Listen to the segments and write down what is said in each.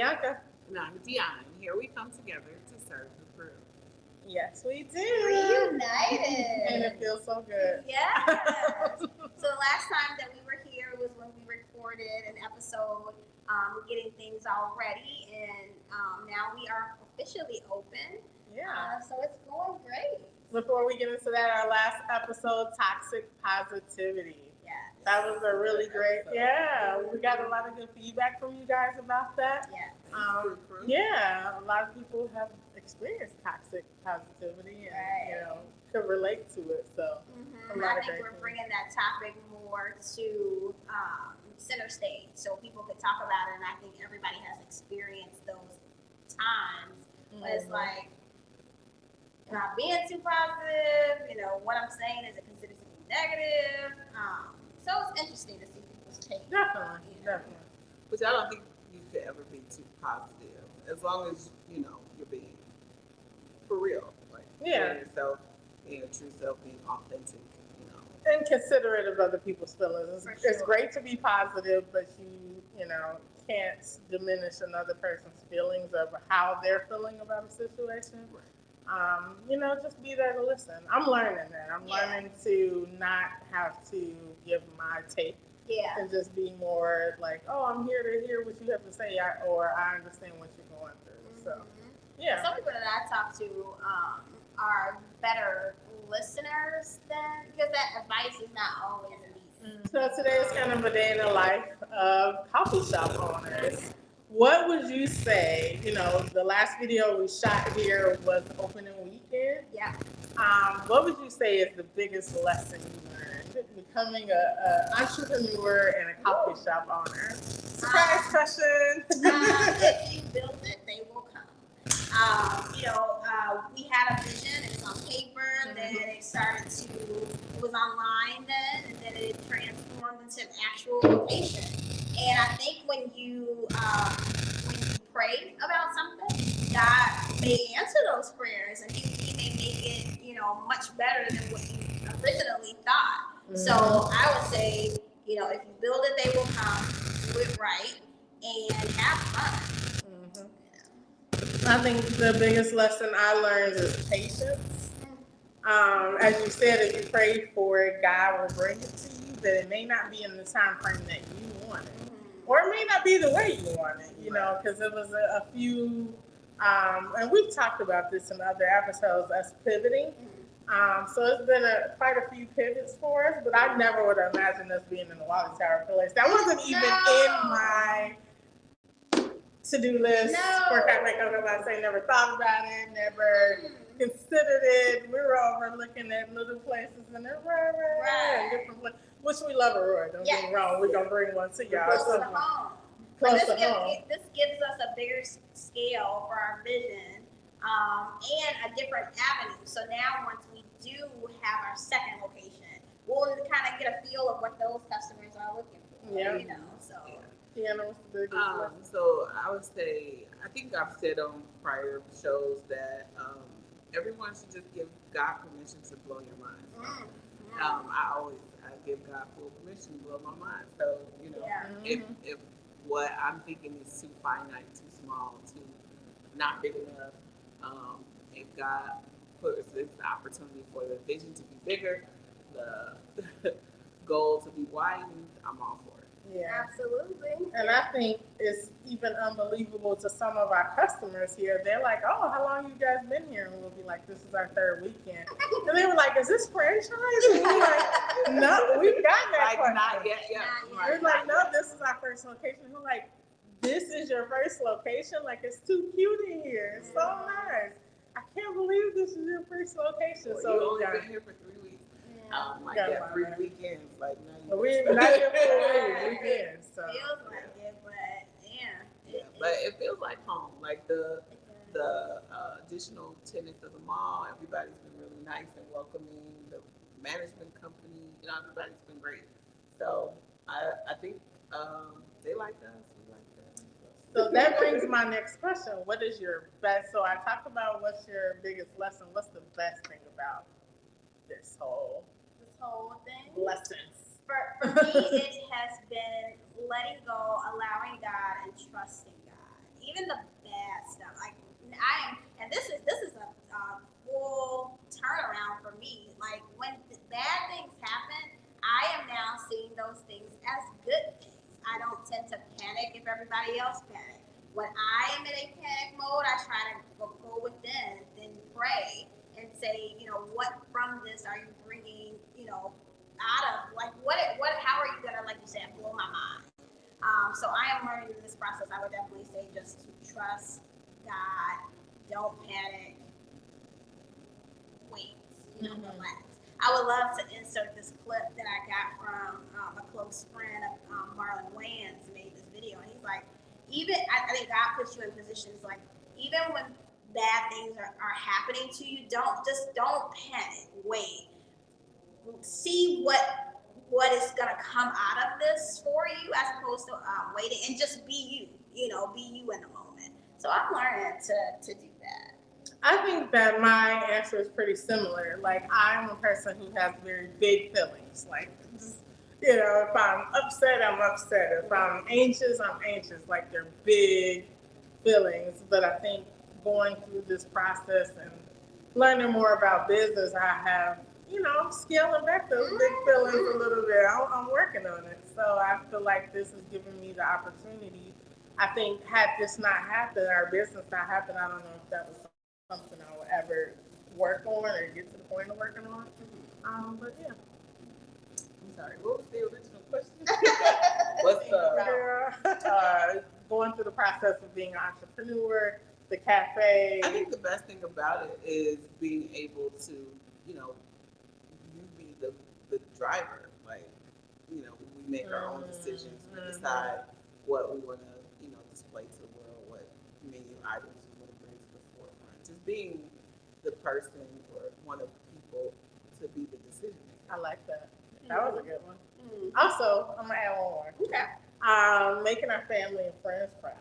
I'm Bianca. And I'm Dion. Here we come together to serve the crew. Yes, we do. Reunited. And it feels so good. Yes. so the last time that we were here was when we recorded an episode, um, getting things all ready, and um, now we are officially open. Yeah. Uh, so it's going great. Before we get into that, our last episode, toxic positivity. That was a really great. Yeah, we got a lot of good feedback from you guys about that. Yes. Um, yeah, a lot of people have experienced toxic positivity and you know could relate to it. So Mhm. A lot I of think we're things. bringing that topic more to um, center stage so people could talk about it. And I think everybody has experienced those times But it's like, am I being too positive? You know, what I'm saying is it considered to be negative? Um, so it's interesting to see people's take. definitely, you know. definitely. Which I don't think you could ever be too positive, as long as you know you're being for real, like Yeah. being yourself, being your true self, being authentic. You know, and considerate of other people's feelings. It's, For it's great to be positive, but you, you know, can't diminish another person's feelings of how they're feeling about a situation. Um, you know, just be there to listen. I'm learning that. I'm Yeah. learning to not have to give my take Yeah. and just be more like, oh, I'm here to hear what you have to say, I, or I understand what you're going through. So, Mhm. yeah. Some people that I talk to um, are better listeners than, because that advice is not always easy. So today is kind of a day in the life of coffee shop owners. What would you say? You know, the last video we shot here was opening weekend. Yeah. Um, what would you say is the biggest lesson you learned becoming a, a entrepreneur and a coffee shop owner? Surprise question. Uh, if you build it, they will come. Um, you know, uh, we had a vision, it was on paper, then it started to, it was online then, and then it transformed into an actual location. And I think when you, um, when you pray about something, God may answer those prayers and he, he may make it, you know, much better than what you originally thought. So I would say, you know, if you build it, they will come, do it right, and have fun. Mhm. I think the biggest lesson I learned is patience. Um, as you said, if you pray for it, God will bring it to you, but it may not be in the time frame that you want it. Or it may not be the way you want it, you know, because it was a, a few, um, and we've talked about this in other episodes, us pivoting. Um, so it's been a, quite a few pivots for us, but I never would have imagined us being in the Water Tower place. That wasn't even No. in my to-do list. No. For Cat Makeup, I say never thought about it, never considered it. We were over looking at little places in Aurora Right. and different places, which we love Aurora. Don't get me Yes. wrong. We're gonna bring one to y'all. Close to So- home. But Close this, to gives, home. this gives us a bigger s- scale for our vision um, and a different avenue. So now, once we do have our second location, we'll kind of get a feel of what those customers are looking for. Yeah. You know, so Piano was the biggest um, lesson. so I would say I think I've said on prior shows that um, everyone should just give God permission to blow your mind. mm, mm. Um, I always I give God full permission to blow my mind. So you know, yeah. if Mhm. if what I'm thinking is too finite, too small, too not big enough, um, if God puts this opportunity for the vision to be bigger, the goal to be widened, I'm all for it. Yeah. Absolutely. And I think it's even unbelievable to some of our customers here. They're like, "Oh, how long you guys been here?" And we'll be like, "This is our third weekend." And they were like, "Is this franchise?" And we're like, "No, we've got that Like question." not yet, yeah. We're like, "No, yet. this is our first location." We're like, "This is your first location? Like, it's too cute in here. It's so nice. I can't believe this is your first location." Well, So you we only got, been here for three weeks. Yeah. Um, like Got that three right? weekends, like now you. but we not here for a weekend. So Feels like it, but yeah. Yeah, but it feels like home. Like the the uh, additional tenants of the mall, everybody's been really nice and welcoming. The management company, you know, everybody's been great. So I I think um, they like us. We like them. So that brings my next question. What is your best? So I talked about what's your biggest lesson. What's the best thing about this whole this whole thing. lessons? For, for me, it has been letting go, allowing God, and trusting God. even the bad stuff. Like I am, and this is this is a, uh full turnaround for me. Like when th- bad things happen, I am now seeing those things as good things. I don't tend to panic if everybody else panic. When I am in a panic mode, I try to go, within then pray and say, you know, what from this are you bringing, you know, out of like what what how are you gonna like you said blow my mind um, so i am learning in this process i would definitely say just to trust god don't panic wait you know Mhm. relax i would love to insert this clip that i got from um, a close friend of um, marlon wayans made this video and he's like even I, I think god puts you in positions like even when bad things are, are happening to you don't just don't panic. Wait. See what what is gonna come out of this for you as opposed to um, waiting and just be you you know be you in the moment. So i'm learning to to do I think that my answer is pretty similar. Like I'm a person who has very big feelings. Like mm-hmm. you know, if I'm upset, I'm upset. If I'm anxious, I'm anxious. Like they're big feelings. But I think going through this process and learning more about business, I have, you know, I'm scaling back those big feelings a little bit. I'm, I'm working on it. So I feel like this is giving me the opportunity. I think had this not happened, our business not happened, I don't know if that was something I would ever work on or get to the point of working on. Um, but yeah. I'm sorry, what was the original question? What's the, uh, going through the process of being an entrepreneur, the cafe. I think the best thing about it is being able to, you know, you be the, the driver. Like, you know, we make our own decisions. We Mhm. decide what we want to, you know, display to the world, what menu items we want to bring to the forefront. Just being the person or one of the people to be the decision maker. I like that. That was a good one. Mm. Also, I'm gonna add one more. okay Um, making our family and friends proud.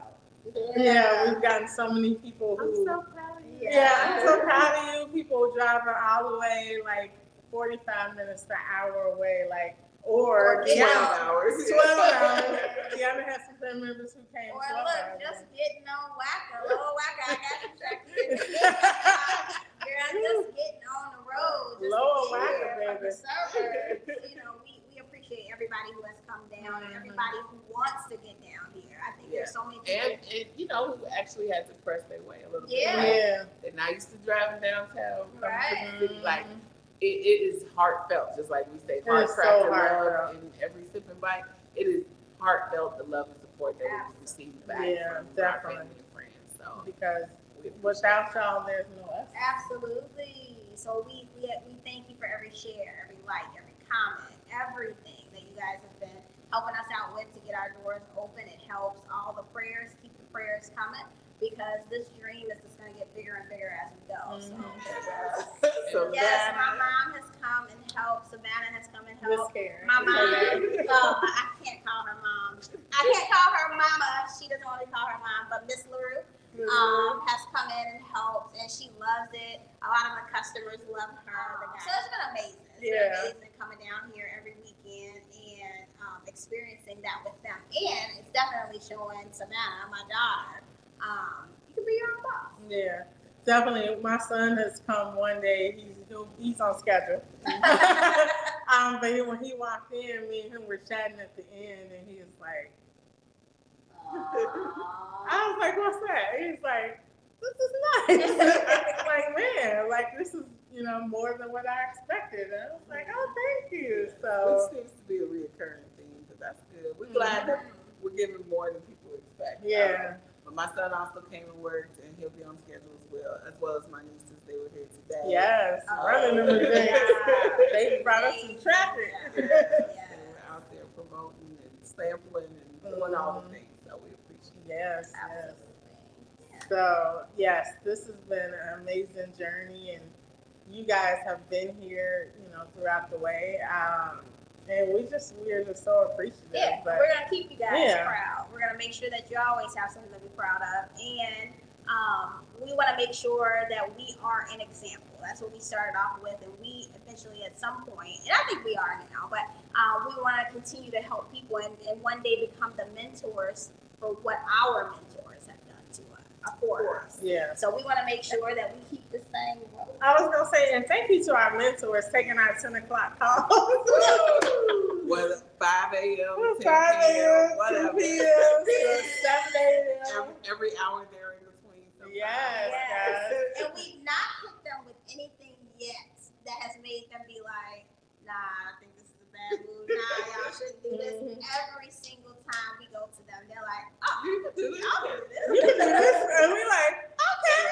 Yeah, we've gotten so many people I'm so proud of you. Yeah, I'm so proud of you. People driving all the way like 45 minutes to an hour away, like, or Or Deonna- twelve hours. 12 hours. Deonna has some family members who came or 12 look hours. just getting on Wacker little Wacker i got you tracked Girl, just getting on the road. Just Lower getting Wacker, here from the baby. suburbs. You know, we, we appreciate everybody who has come down and Mhm. everybody who wants to get down here. I think there's so many people. And, and you know, who actually had to press their way a little Yeah. bit. yeah. They're not used to driving downtown, coming Right. to the city. Like, it, it is heartfelt, just like we say, It's heartfelt so love heartfelt. in every sip and bite. It is heartfelt, the love and support that we receive back Yeah, from our definitely. family and friends. So, Because without y'all, there's no us. Absolutely. So we, we we thank you for every share, every like, every comment, everything that you guys have been helping us out with to get our doors open. It helps all the prayers. Keep the prayers coming because this dream is just going to get bigger and bigger as we go. So. Mm-hmm. So Yes, that- my mom has come and helped. Savannah has come and helped. Karen. My mom, oh, I can't call her mom. I can't call her mama. She doesn't want to call her mom, but Miss LaRue um, has come in and helped, and she loves it. A lot of the customers love her. So it's been amazing. It's Yeah. been amazing coming down here every weekend and um, experiencing that with them. And it's definitely showing Savannah, my daughter, um, you can be your own boss. Yeah, definitely. My son has come one day. He's he's on schedule. um, but he, when he walked in, me and him were chatting at the end, and he was like, I was like, "What's that?" He's like, "This is nice." like, man, like this is you know more than what I expected. And I was like, "Oh, thank you." So Which seems to be a reoccurring theme, but that's good. We're glad that we're giving more than people expect. yeah, But my son also came and worked, and he'll be on schedule as well, as well as my nieces. They were here today. yes, Oh, running them yeah. They brought us some traffic. And we're out there promoting and sampling and doing all the Mhm. things. So we appreciate yes, yes. Absolutely. Yeah. So yes, this has been an amazing journey, and you guys have been here, you know, throughout the way. Um, and we just we're just so appreciative. Yeah, but we're gonna keep you guys Yeah. proud. We're gonna make sure that you always have something to be proud of, and um, we want to make sure that we are an example. That's what we started off with, and we eventually, at some point, and I think we are now, but um, we want to continue to help people and, and one day become the mentors for what our mentors have done too. afford us. Yeah. So we want to make sure that we keep this thing rolling. I was gonna say, and thank you to our mentors taking our ten o'clock calls. Whether five AM, five a.m., two whatever. p.m., to seven a.m. Every, every hour there in between. sometimes. Yes, Yes. And we've not put them with anything yet that has made them be like, nah, I think this is a bad move. Nah, y'all shouldn't do this. Mhm. Every single time we go to them, they're like, oh, You can do this. I'll do this. You can do this, and we like, okay.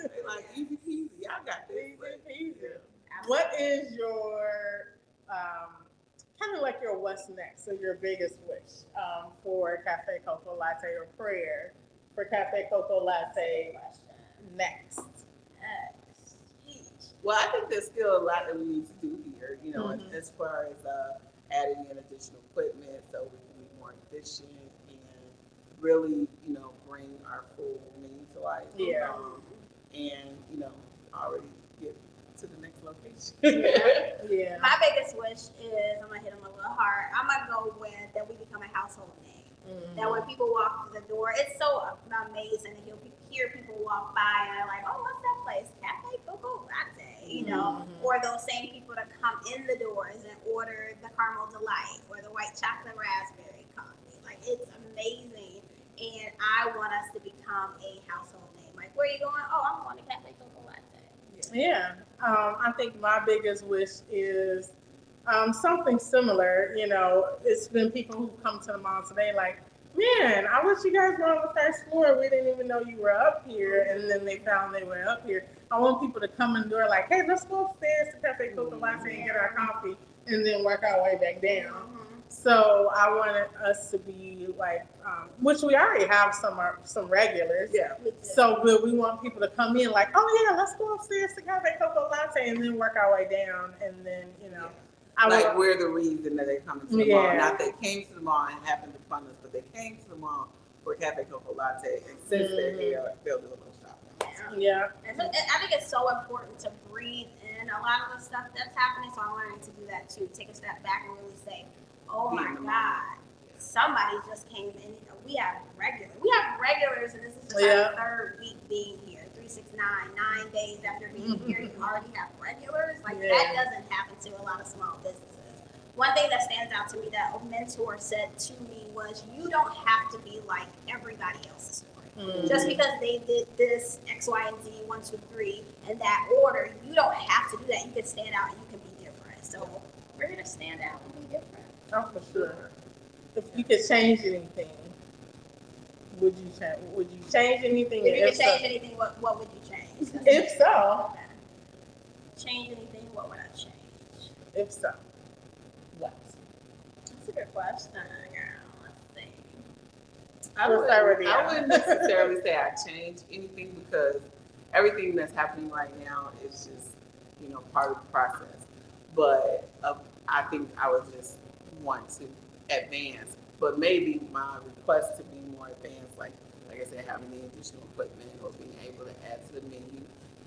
They like easy peasy. I got this. Easy peasy. What is your um, kind of like your what's next? So your biggest wish um, for Cafe Coco Latte or prayer for Cafe Coco Latte next? Well, I think there's still a lot that we need to do here, you know, Mhm. as far as uh, adding in additional equipment so we can be more efficient and really, you know, bring our full menu to life. Yeah. Um, and, you know, already get to the next location. Yeah. My biggest wish is, I'm gonna hit them a little hard. I'm gonna go with that we become a household name. Mhm. That when people walk through the door, it's so amazing to hear, hear people walk by and they're like, oh, what's that place? Cafe Coco Latte, you know? Mhm. Or those same people that come in the doors and order the caramel delight or the white chocolate raspberry coffee. Like, it's amazing. And I want us to become a household name. Like, where are you going? Oh, I'm going to Cafe Coco Latte. Yeah, um, I think my biggest wish is um, something similar. You know, it's been people who come to the mall today like, man, I wish you guys were on the first floor. We didn't even know you were up here, and then they found they were up here. I want people to come in the door like, hey, let's go upstairs to Cafe Coco Latte and get our coffee, and then work our way back down. Mhm. So I wanted us to be like, um, which we already have some uh, some regulars. yeah. So but we want people to come in like, oh yeah, let's go upstairs to Cafe Coco Latte and then work our way down and then, you know. I like would, we're the reason that they come to the mall. Yeah. Not they came to the mall and happened to fund us, but they came to the mall for Cafe Coco Latte, and since they're Mhm. here, they'll do a little shopping. yeah. And so, and I think it's so important to breathe in a lot of the stuff that's happening. So I'm learning to do that too. Take a step back and really say, "Oh Be my in the moment. God, somebody just came in. We have regulars. We have regulars, and this is just Yeah. our third week being here. Six, nine, nine days after being here, you already have regulars. Like Yeah. that doesn't happen to a lot of small businesses. One thing that stands out to me that a mentor said to me was, "You don't have to be like everybody else's story." Mm. just because they did this X, Y, and Z, one, two, three, in that order, you don't have to do that. You can stand out and you can be different. So we're gonna stand out and be different. Oh, for sure. If you could change anything, would you change? Would you change anything? If you And could change so, anything, what what would you change? That's if so, change anything, what would I change? if so, what? That's a good question, girl. Let's see. I wouldn't, start with I wouldn't necessarily say I changed anything because everything that's happening right now is just, you know, part of the process. But uh, I think I would just want to advance. But maybe my request to be more advanced, like like I said, having the additional equipment or being able to add to the menu,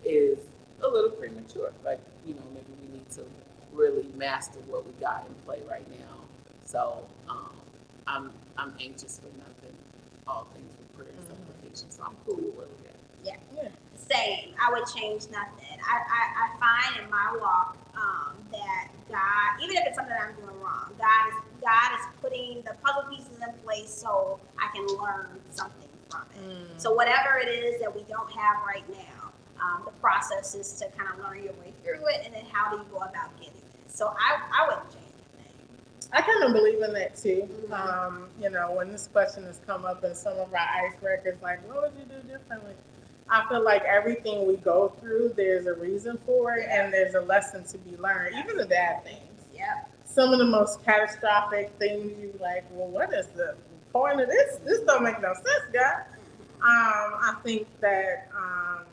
is a little premature. Like you know, maybe we need to really master what we got in play right now. So um, I'm I'm anxious for nothing. All things with prayer and Mhm. supplication. So I'm cool with where we're. Yeah. Same. I would change nothing. I, I, I find in my walk um, that God, even if it's something I'm doing wrong, God is God is putting the puzzle pieces in place so I can learn something from it. Mm. So whatever it is that we don't have right now, um, the process is to kind of learn your way through it, and then how do you go about getting it. So I, I wouldn't change anything. I kind of believe in that too. Mhm. Um, you know, when this question has come up in some of our icebreakers, like, what would you do differently? I feel like everything we go through, there's a reason for it, and there's a lesson to be learned, even the bad things. Yep. Some of the most catastrophic things you like, well, what is the point of this? This don't make no sense, guy. Um, I think that um,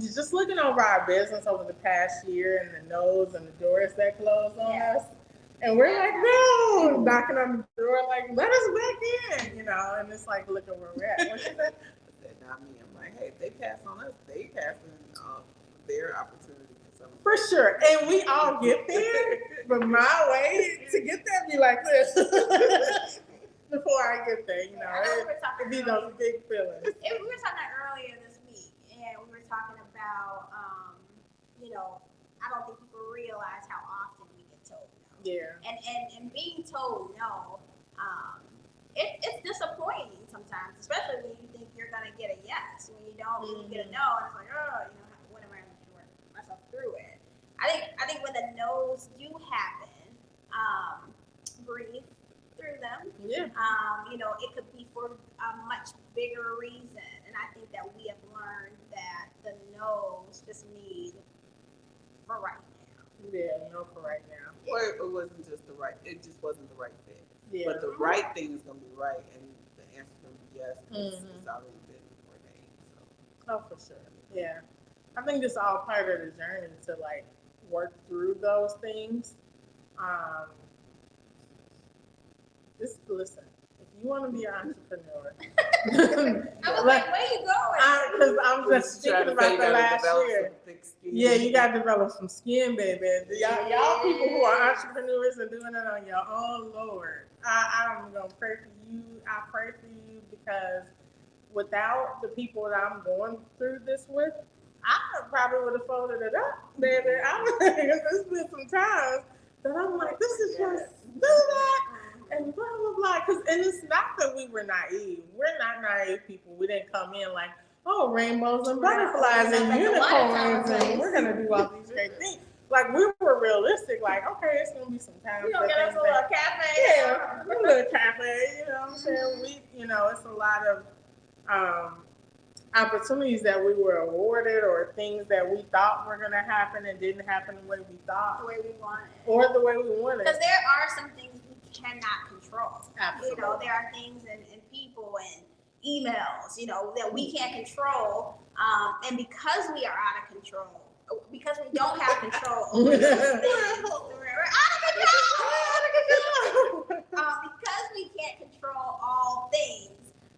just looking over our business over the past year and the no's and the doors that closed on Yeah. us, and we're like, no, knocking on the door, like, let us back in, you know, and it's like, look at where we're at. What you said? Not me. I'm like, hey, if they pass on us, they passing uh, their opportunity. For sure. And we all get there, but my way to get there be like this before I get there, you know. We It, were talking it be earlier- those big feelings. If we were talking earlier how, um, you know, I don't think people realize how often we get told no. Yeah. And and and being told no, um, it, it's disappointing sometimes, especially when you think you're gonna get a yes. When you don't, when you get a no, and it's like, oh, you know, what am I do to work myself through it? I think I think when the no's do happen, um, breathe them. Yeah. Um, you know, it could be for a much bigger reason, and I think that we have learned that the no's just need for right now. Yeah. No, for right now. Or it wasn't just the right, it just wasn't the right thing. Yeah. But the right thing is gonna be right, and the answer's gonna be yes, because Mhm. it's already been ordained, so. Oh, for sure. Yeah. I think it's all part of the journey to like work through those things. Um, just listen. If you want to be an entrepreneur, I was like, where you going? because I'm just Trying thinking about you the last year. some thick skin. Yeah, you got to develop some skin, baby. Y'all, y'all people who are entrepreneurs and doing it on your own, Lord. I, I'm going to pray for you. I pray for you because without the people that I'm going through this with, I probably would have folded it up, baby. I would there's been some times that I'm like, this is just, do that, and blah, blah, blah. Cause, and it's not that we were naive. We're not naive people. We didn't come in like, oh, rainbows and We're butterflies and like unicorns, and we're gonna do all these great things. Like we were realistic. Like, okay, it's gonna be some time. You for gonna get us a little cafe? yeah, a little cafe, you know what I'm saying? We, you know, it's a lot of um, opportunities that we were awarded or things that we thought were going to happen and didn't happen the way we thought. The way we want or the way we wanted. Because there are some things cannot control. Absolutely. You know, there are things and, and people and emails, you know, that we can't control. Um, and because we are out of control, because we don't have control over those things, we're out of control. um, because we can't control all things,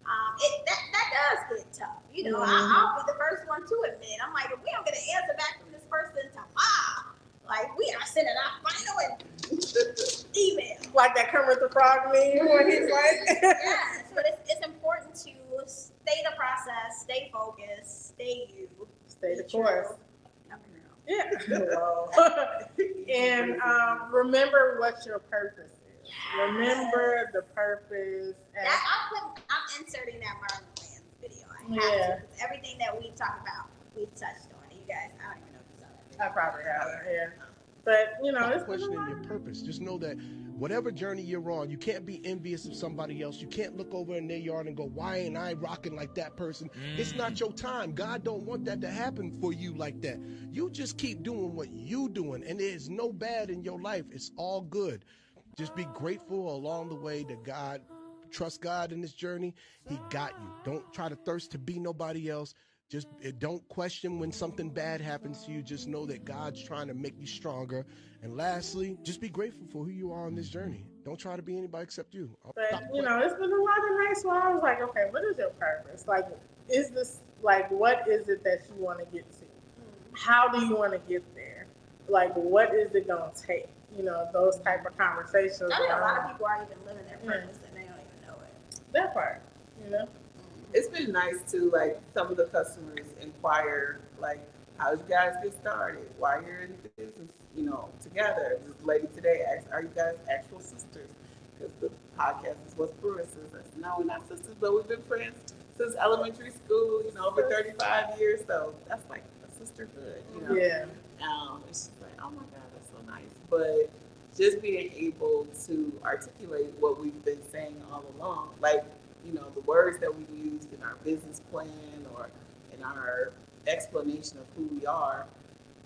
um, it that, that does get tough. You know, Mhm. I, I'll be the first one to admit. I'm like, if we don't get an answer back from this person tomorrow, like we are sending our final email. Like that Kermit the Frog meme where he's like, yes, but it's, it's important to stay the process, stay focused, stay you. stay the course. Yeah. and um, remember what your purpose is. Remember the purpose. And That I'm putting, I'm inserting that Marlon Wayans video. I have Yeah. to, 'cause everything that we've talked about, we've touched on. You guys, I don't even know if you saw that. Video. I probably have, yeah. But you know, Stop it's been a questioning your purpose. Just know that whatever journey you're on, you can't be envious of somebody else. You can't look over in their yard and go, "Why ain't I rocking like that person?" It's not mm. your time. God don't want that to happen for you like that. You just keep doing what you doing, and there's no bad in your life. It's all good. Just be grateful along the way that God. Trust God in this journey. He got you. Don't try to thirst to be nobody else. Just eh, don't question when something bad happens to you. Just know that God's trying to make you stronger. And lastly, just be grateful for who you are on this journey. Don't try to be anybody except you. Stop But you know, it's been a lot of nights where I was like, okay, what is your purpose? Like, is this like what is it that you want to get to? How do you want to get there? Like, what is it gonna take? You know, those type of conversations. I think a lot of people are even living their Yeah. purpose and they don't even know it. that part. You know, It's been nice to like some of the customers inquire, like, how'd you guys get started? Why you're in business, you know, together? This lady today asked, are you guys actual sisters? Because the podcast is what's brewing sisters. No, we're not sisters, but we've been friends since elementary school, you know, over 35 years. So that's like a sisterhood, you know? yeah. Um, and she's like, oh my God, that's so nice. But just being able to articulate what we've been saying all along, like, you know, the words that we used in our business plan or in our explanation of who we are,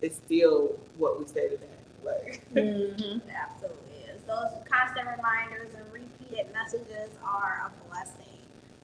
it's still what we say today. Like, Mm-hmm. Absolutely is. Those constant reminders and repeated messages are a blessing.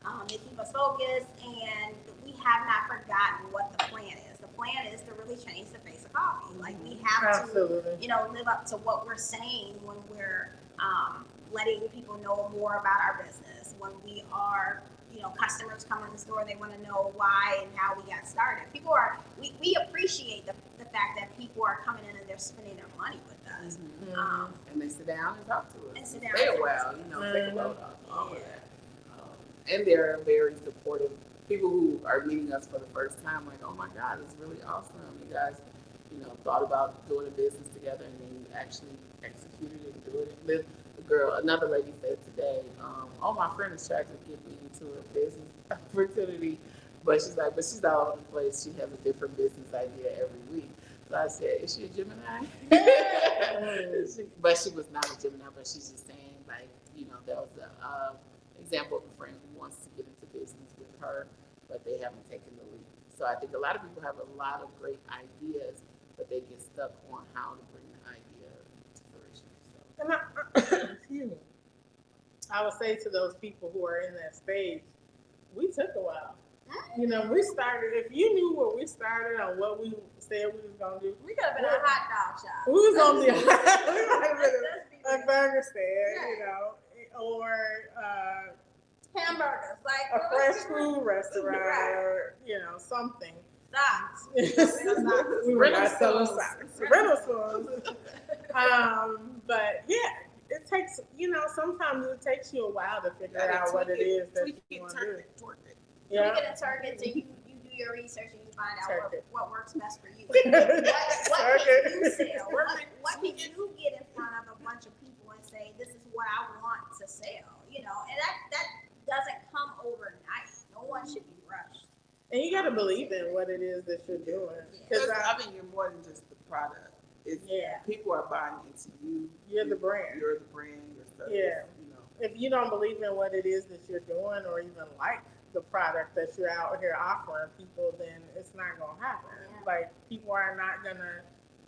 Um, they keep us focused, and we have not forgotten what the plan is. The plan is to really change the face of coffee. Like we have to, you know, live up to what we're saying when we're um, letting people know more about our business. When we are, you know, customers come in the store, they want to know why and how we got started. People are, we, we appreciate the, the fact that people are coming in and they're spending their money with us. Um, and they sit down and talk to us. And sit down Stay and a talk while, you know, us. take a load off, all of that. Um, and they're very supportive people who are meeting us for the first time, like, oh my God, it's really awesome. You guys, you know, thought about doing a business together and then you actually executed it and do it. The, the girl, another lady said today, um, oh, my friend is trying to get me into a business opportunity, but she's like, but she's all over the place. She has a different business idea every week. So I said, is she a Gemini? But she was not a Gemini, but she's just saying, like, you know, that was a uh, example of a friend who wants to get into business with her, but they haven't taken the leap. So I think a lot of people have a lot of great ideas, but they get stuck on how to bring the idea to fruition. So. And I, excuse me. I would say to those people who are in that stage, we took a while. You know, we started. If you knew what we started on what we said we was gonna do, We could have been a hot dog shop. we was gonna be. we might have been a, a burger stand, you know, or uh, Hamburgers, like a fresh food restaurant, Right. or you know, something. Stocks. we were not selling socks. Rental stores. Um, but yeah, it takes you know sometimes it takes you a while to figure Gotta out what it tweak that tweak you want to do. it, twerk it. Yeah. You get a target, so you, you do your research and you find out what, what works best for you. what, what can you sell? What, what can you get in front of a bunch of people and say, this is what I want to sell? You know, and that, that doesn't come overnight. No one should be rushed. And you got to believe in what it is that you're doing. Because Because I, I mean, you're more than just the product. It's yeah, people are buying into you. you're the brand. You're the brand. Your stuff. Yeah. You know. If you don't believe in what it is that you're doing, or even like the product that you're out here offering people, then it's not gonna happen. Yeah. Like people are not gonna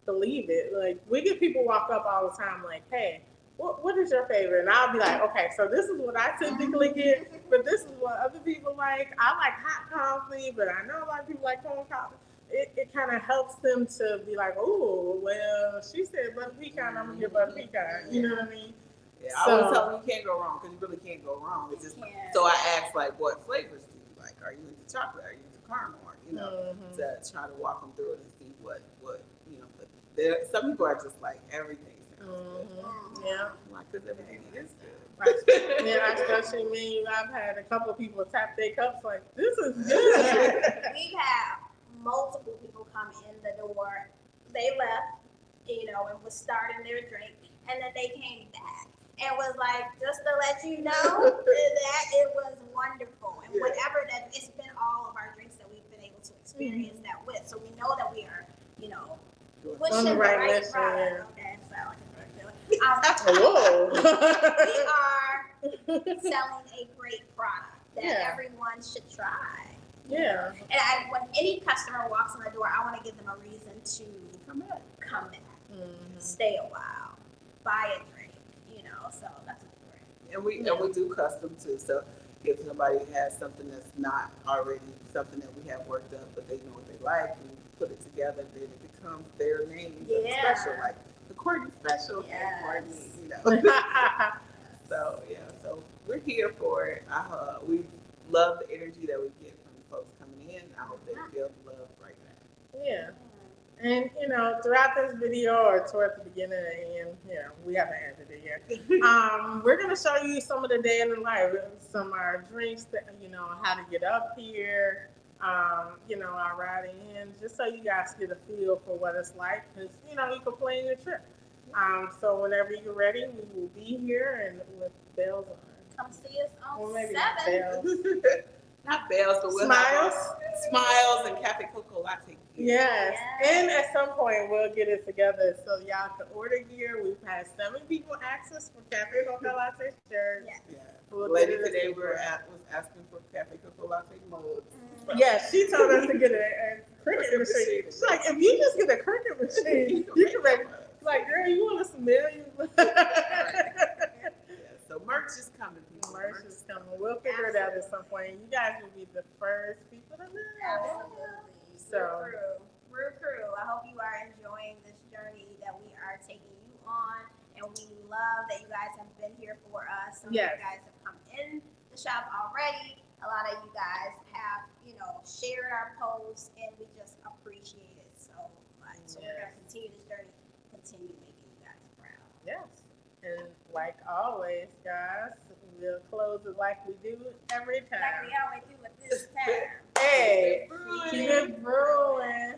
believe it. Like we get people walk up all the time, like, "Hey, what what is your favorite?" And I'll be like, "Okay, so this is what I typically get, but this is what other people like. I like hot coffee, but I know a lot of people like cold coffee." It, it kind of helps them to be like, "Oh, well, she said butter pecan, I'm gonna get butter pecan." You know what I mean? Yeah, I So- always tell them you can't go wrong because you really can't go wrong. It's just Yeah. so I ask like, what flavors do you like? Are you into chocolate? Are you into caramel? You know, Mhm. to try to walk them through it and see what what you know. But there, some people are just like everything good. Mhm. Yeah. Like, because everything is good. Yeah, especially me. I've had a couple of people tap their cups like, "This is good." We've had multiple people come in the door. They left, you know, and was starting their drink, and then they came back and was like, just to let you know that it was wonderful. And Yeah. whatever that, it's been all of our drinks that we've been able to experience that with. So we know that we are, you know, pushing On the right right, product. Okay, so like a drug dealer. Um, we are selling a great product that Yeah. everyone should try. Yeah. And I, when any customer walks in the door, I want to give them a reason to Come back. come back, Mhm. stay a while, buy a drink, you know. So that's great. And we and we do custom too. So if somebody has something that's not already something that we have worked up, but they know what they like, and put it together, then it becomes their name that's Yeah. special, like the Courtney special, and Yes. Courtney, you know. so yeah, so we're here for it. Uh, we love the energy that we get from the folks coming in. I hope they feel the love right now. yeah. And you know, throughout this video or toward the beginning and end, you know, we haven't ended it yet. Um, we're gonna show you some of the day in the life, some of our drinks that you know, how to get up here, um, you know, our riding in, just so you guys get a feel for what it's like, because you know, you can plan your trip. Um, so whenever you're ready, we will be here and with bells on. Come see us on Well, maybe not seven. bells. Not bells, but we'll Smiles. have smiles and cafe Coco latte. Yes, Yes. and at some point we'll get it together so y'all can order gear. We've had seven people ask us for Cafe Coco Latte shirts. Yeah. Yeah. We'll Lady today as were at, was asking for cafe Coco latte mugs. Mm. Yeah, she told us to get a, a Cricut Cricut machine. machine. She's like, if you just get a Cricut machine, you can make. Like, girl, you want to smell you? Yeah, so merch is coming. people. Merch is coming. We'll figure it out at some point. Will be the first people to know. Absolutely. So- Real crew. Real crew. I hope you are enjoying this journey that we are taking you on. And we love that you guys have been here for us. Some Yes. of you guys have come in the shop already. A lot of you guys have, you know, shared our posts and we just appreciate it so much. So we're gonna continue this journey, continue making you guys proud. Yes. And like always, guys, We'll close it like we do every time. Like we always do with this time. hey, keep it brewing. Keep it brewing.